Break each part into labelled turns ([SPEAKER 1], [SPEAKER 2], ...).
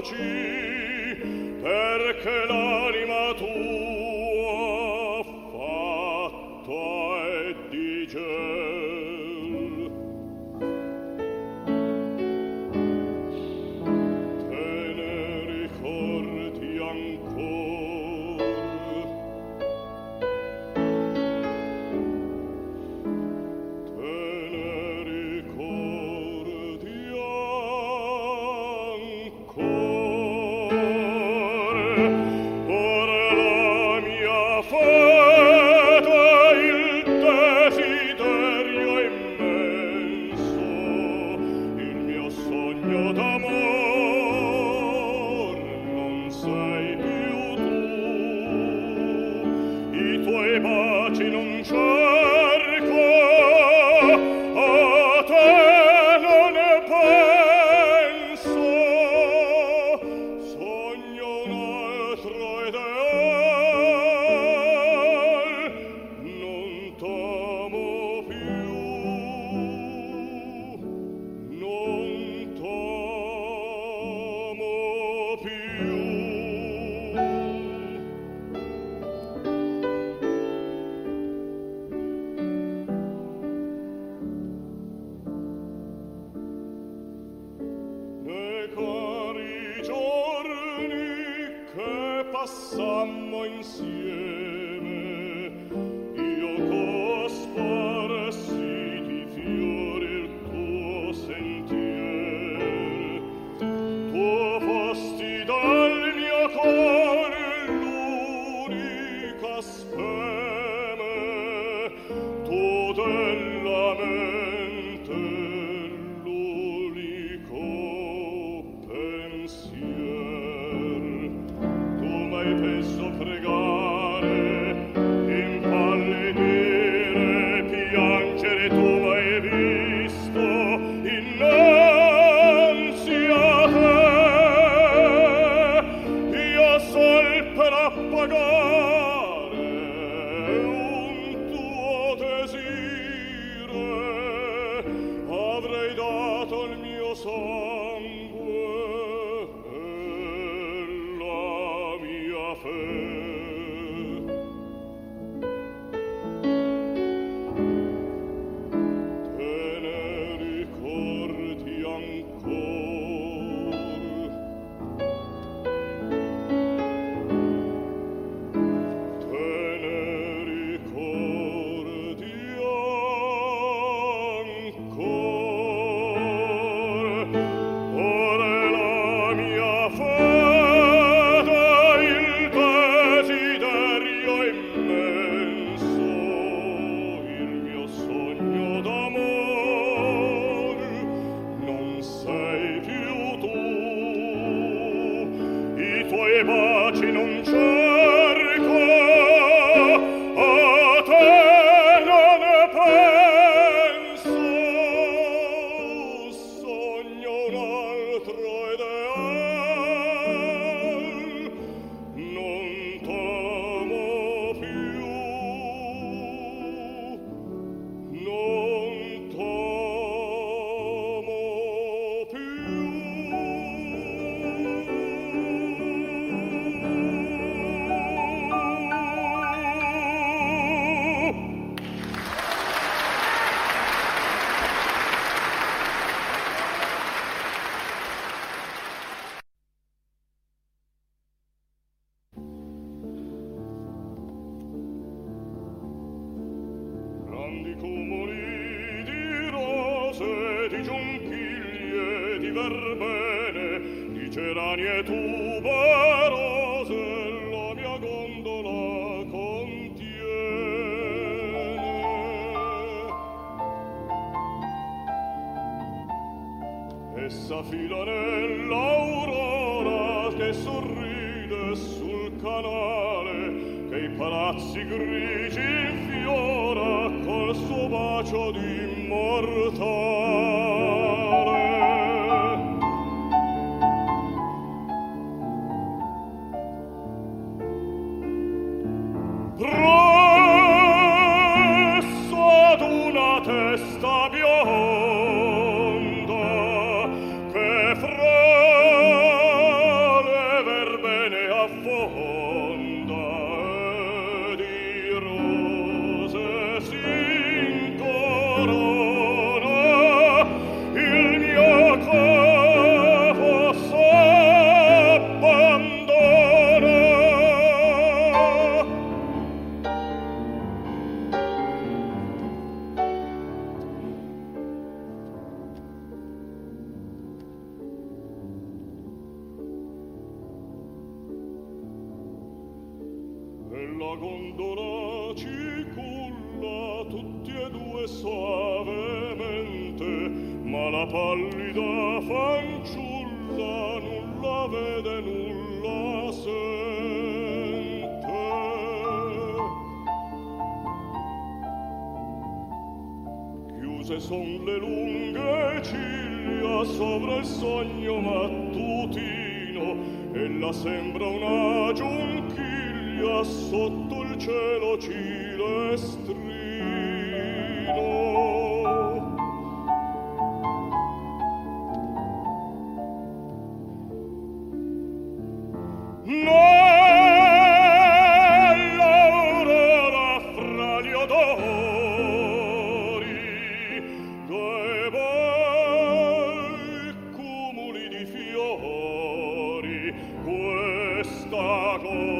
[SPEAKER 1] ci tuoi baci non c'è Sago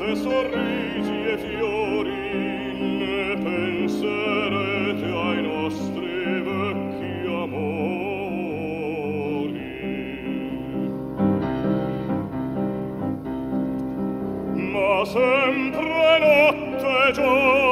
[SPEAKER 1] se sorrisi e fiori ne ai nostri vecchi amori. Ma sempre notte e giorno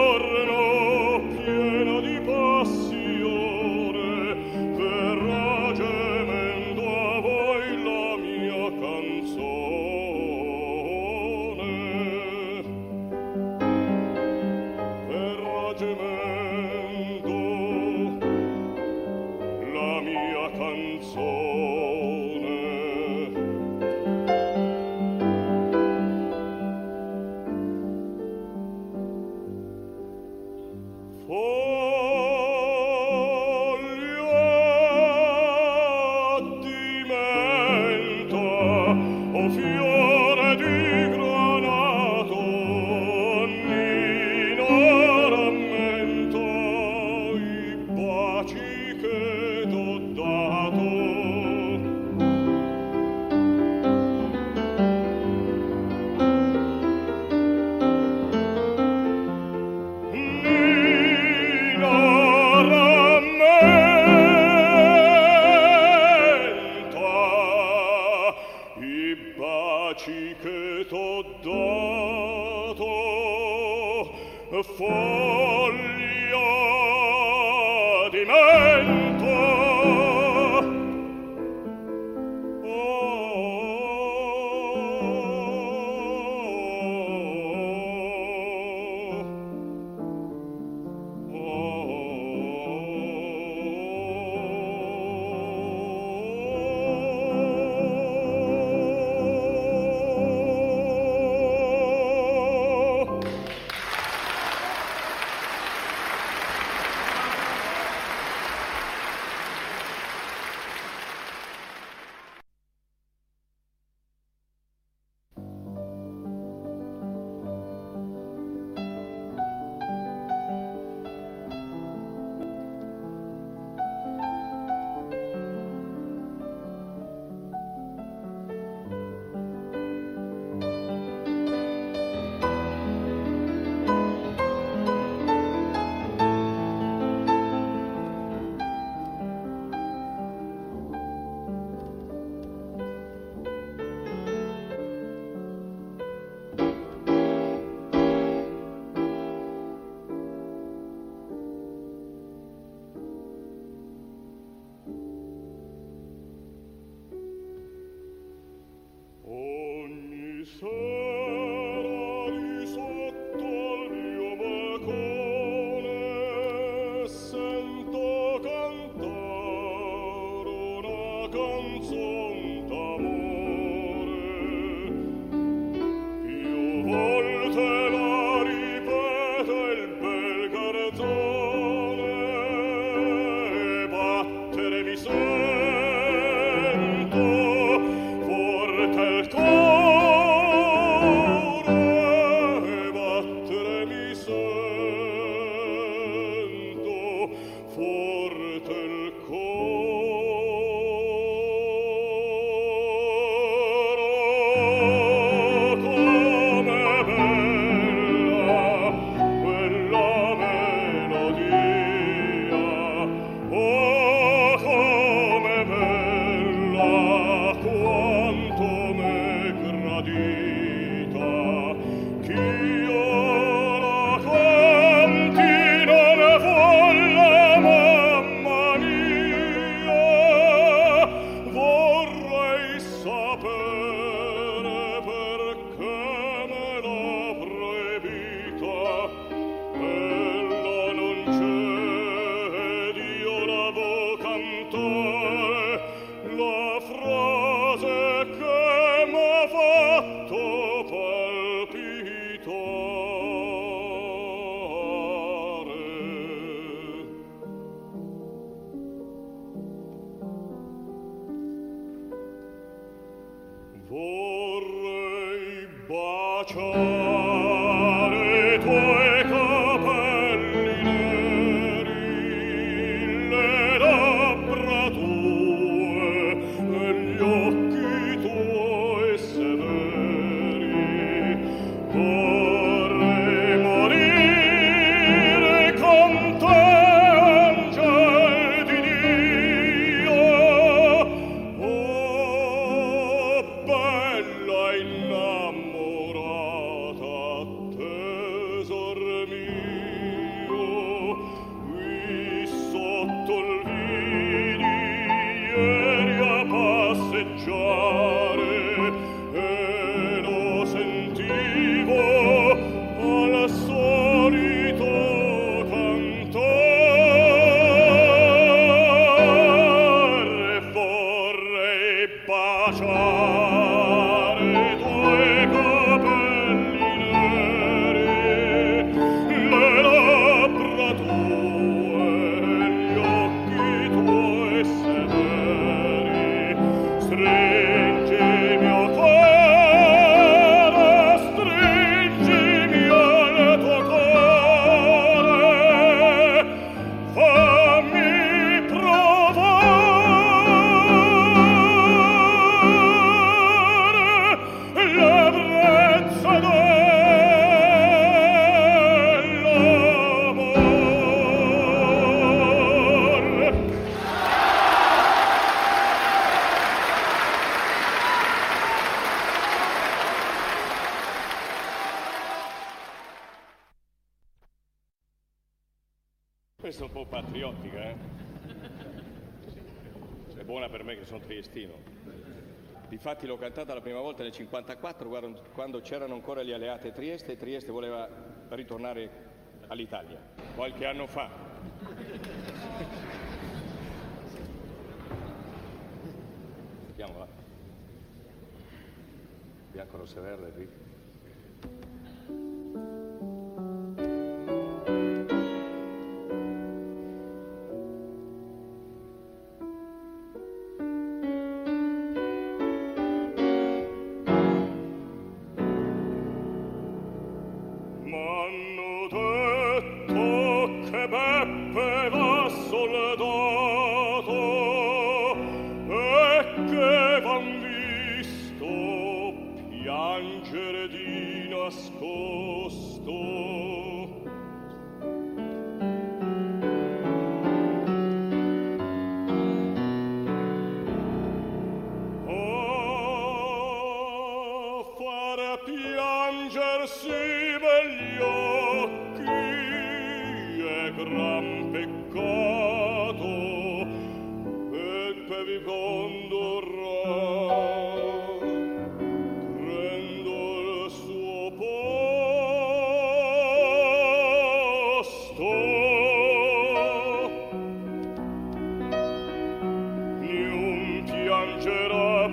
[SPEAKER 1] Questa è un po' patriottica, eh? È buona per me che sono triestino. Difatti l'ho cantata la prima volta nel 54 quando c'erano ancora gli alleati a Trieste e Trieste voleva ritornare all'Italia, qualche anno fa. Vediamo là. Bianco, rosso e verde qui.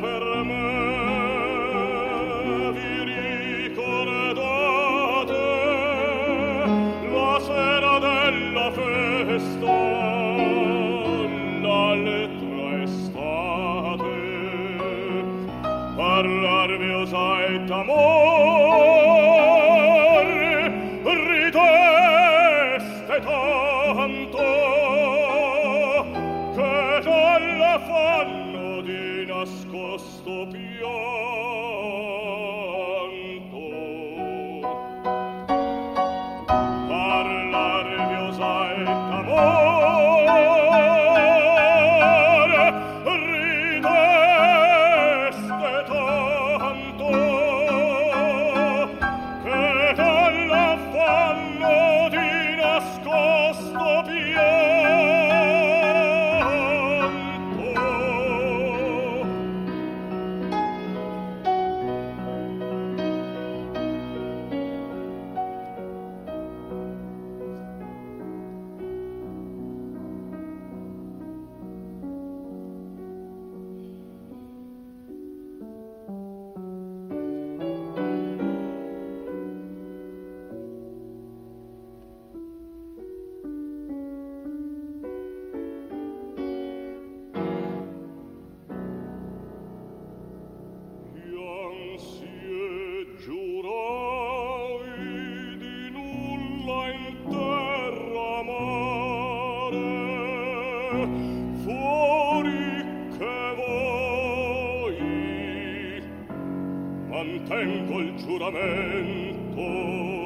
[SPEAKER 1] per me mantengo il giuramento.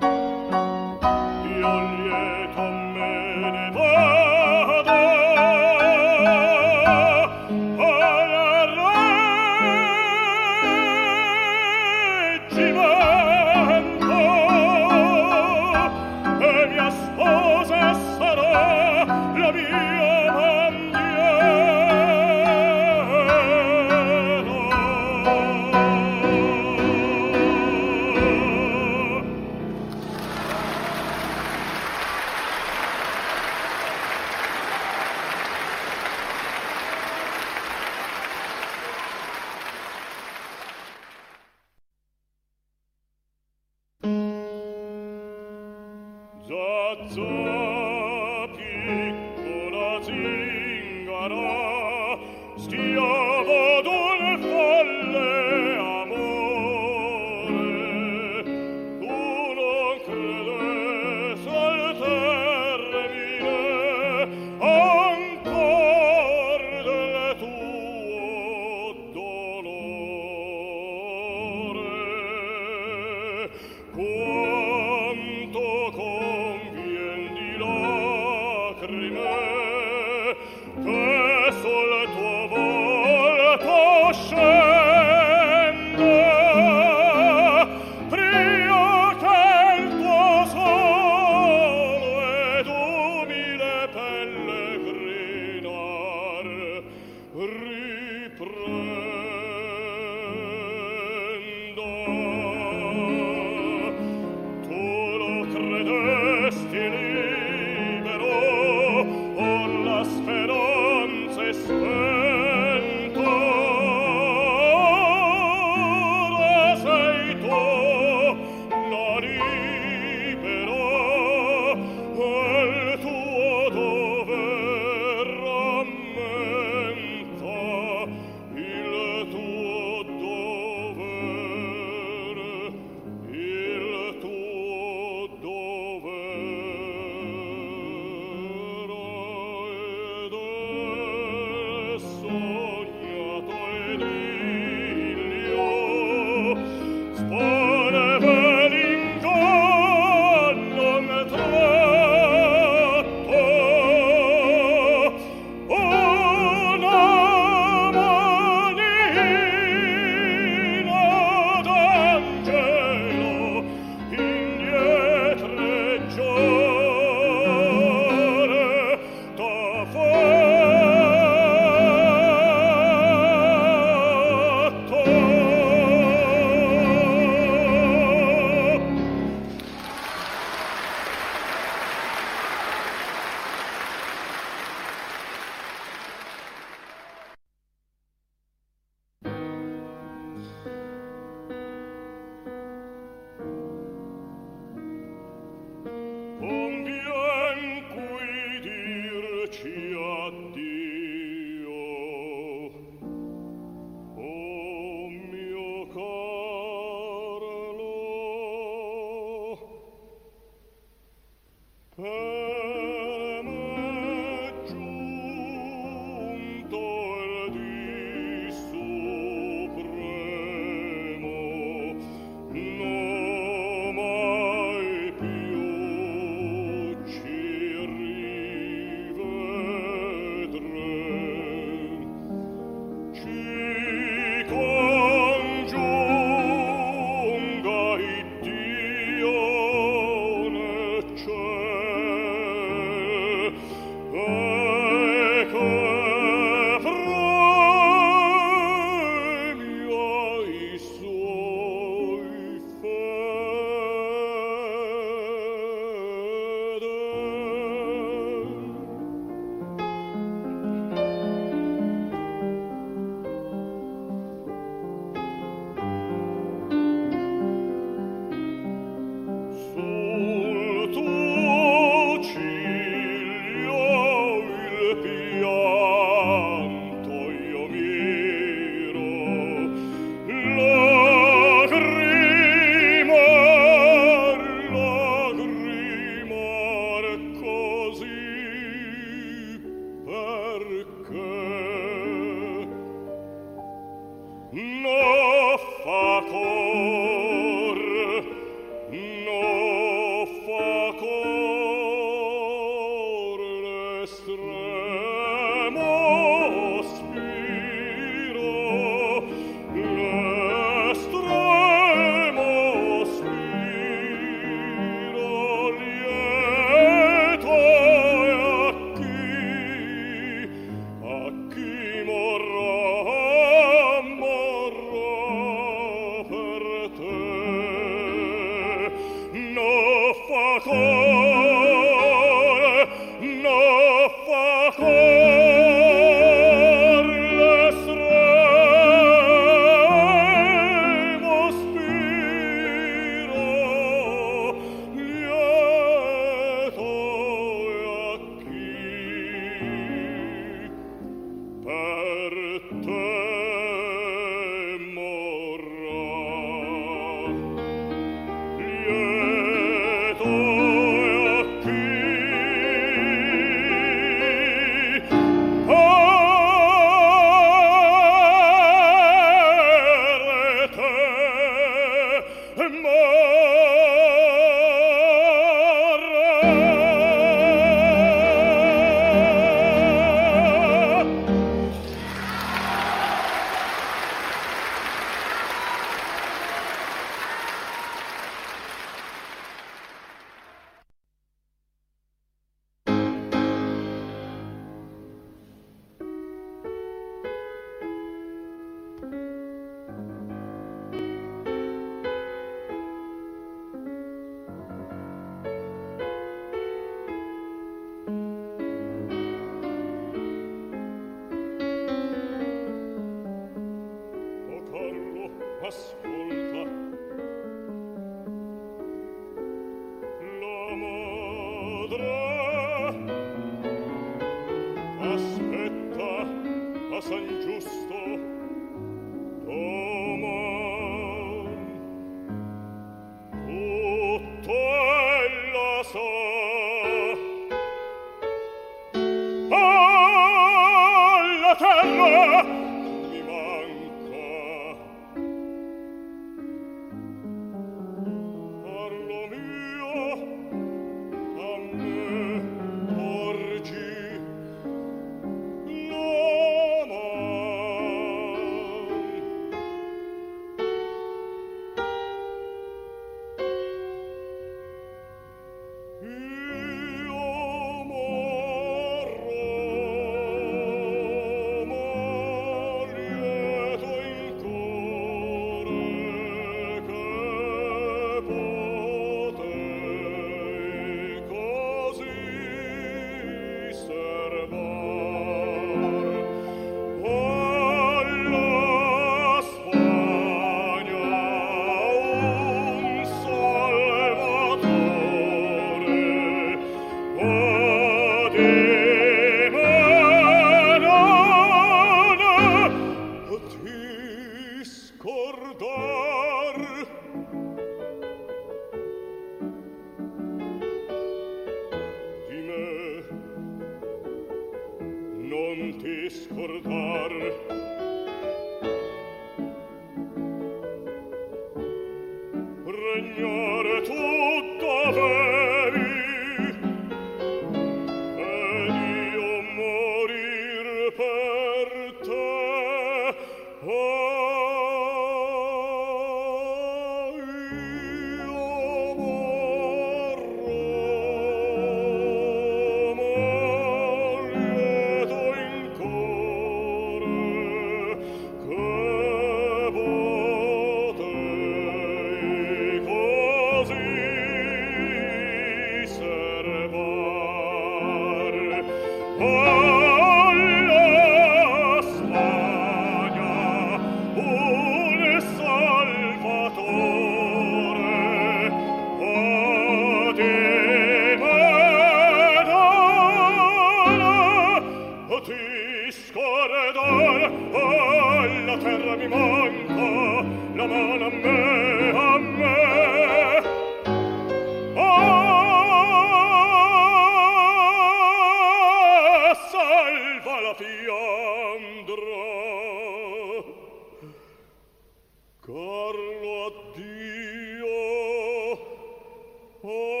[SPEAKER 1] Oh.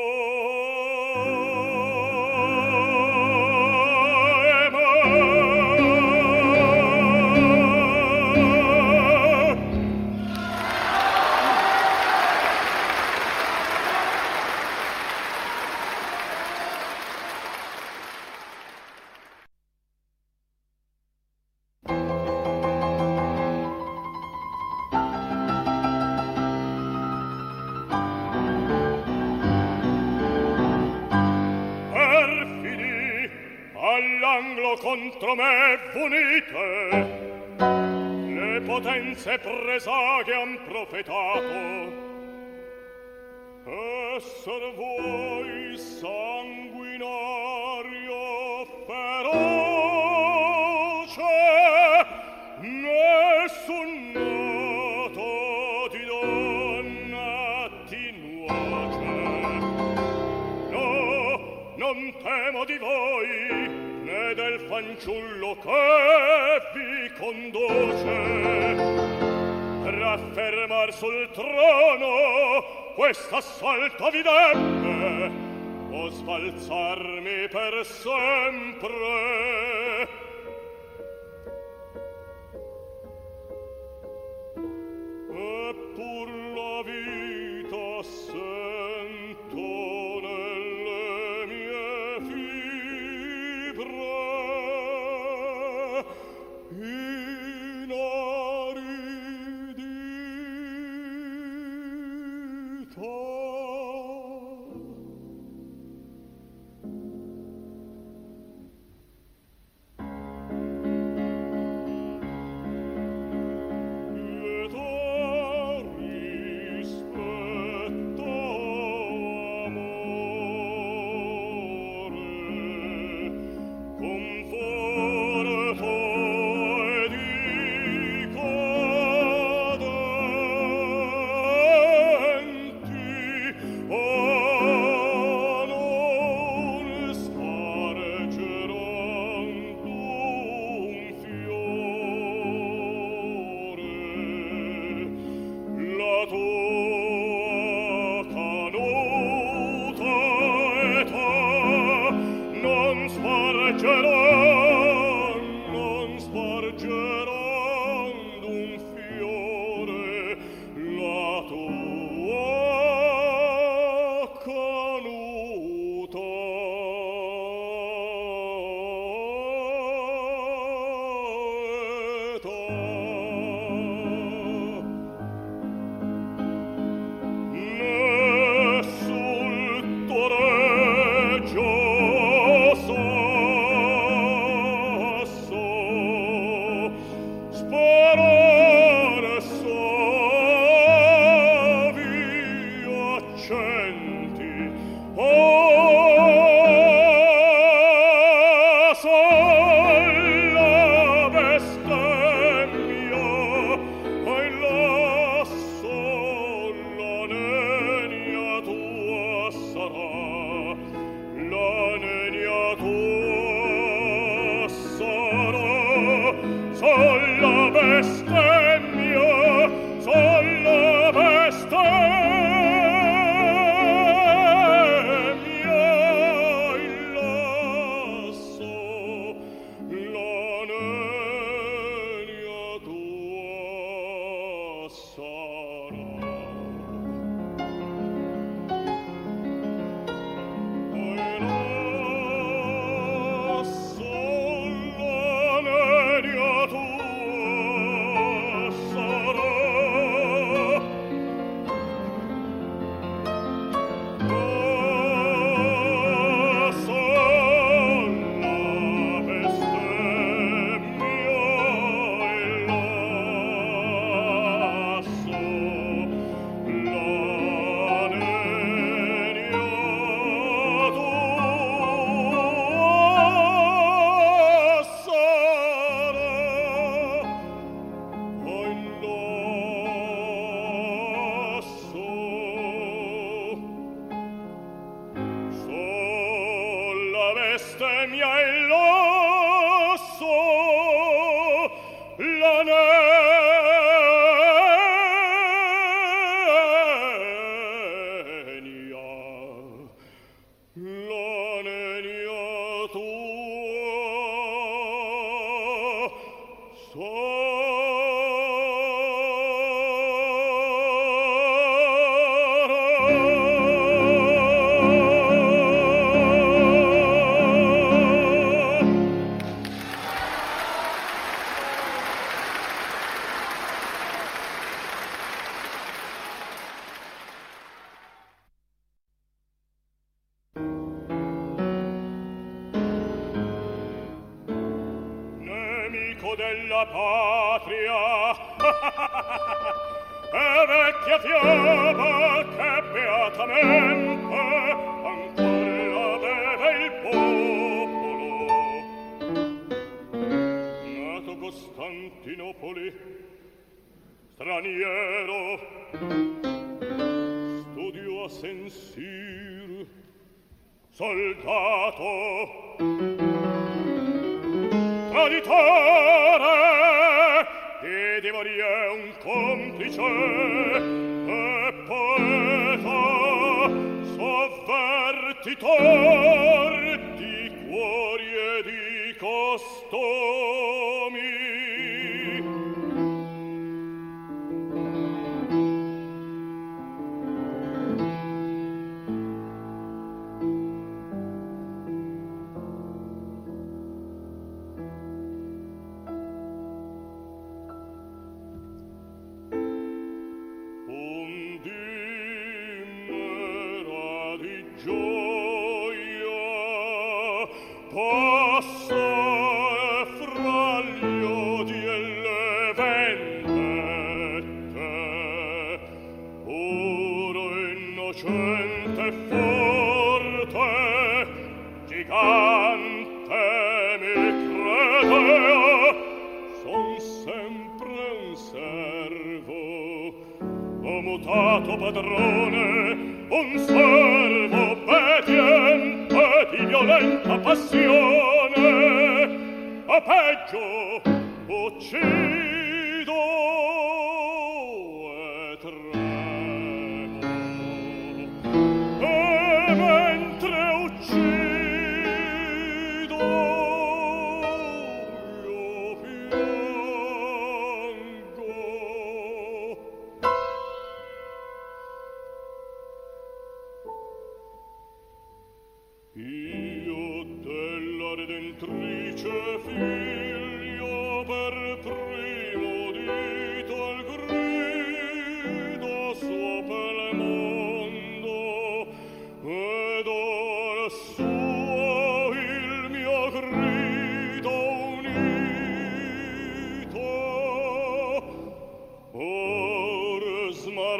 [SPEAKER 1] is on. Lord.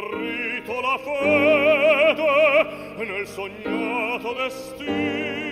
[SPEAKER 1] smarrito la fede nel sognato destino.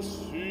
[SPEAKER 1] Quando fa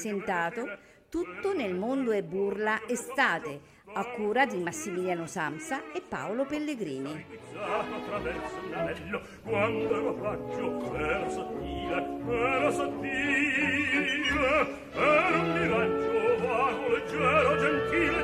[SPEAKER 2] presentato Tutto nel mondo è burla estate a cura di Massimiliano Samsa e Paolo Pellegrini.
[SPEAKER 3] Era un miraggio vago, leggero, gentile.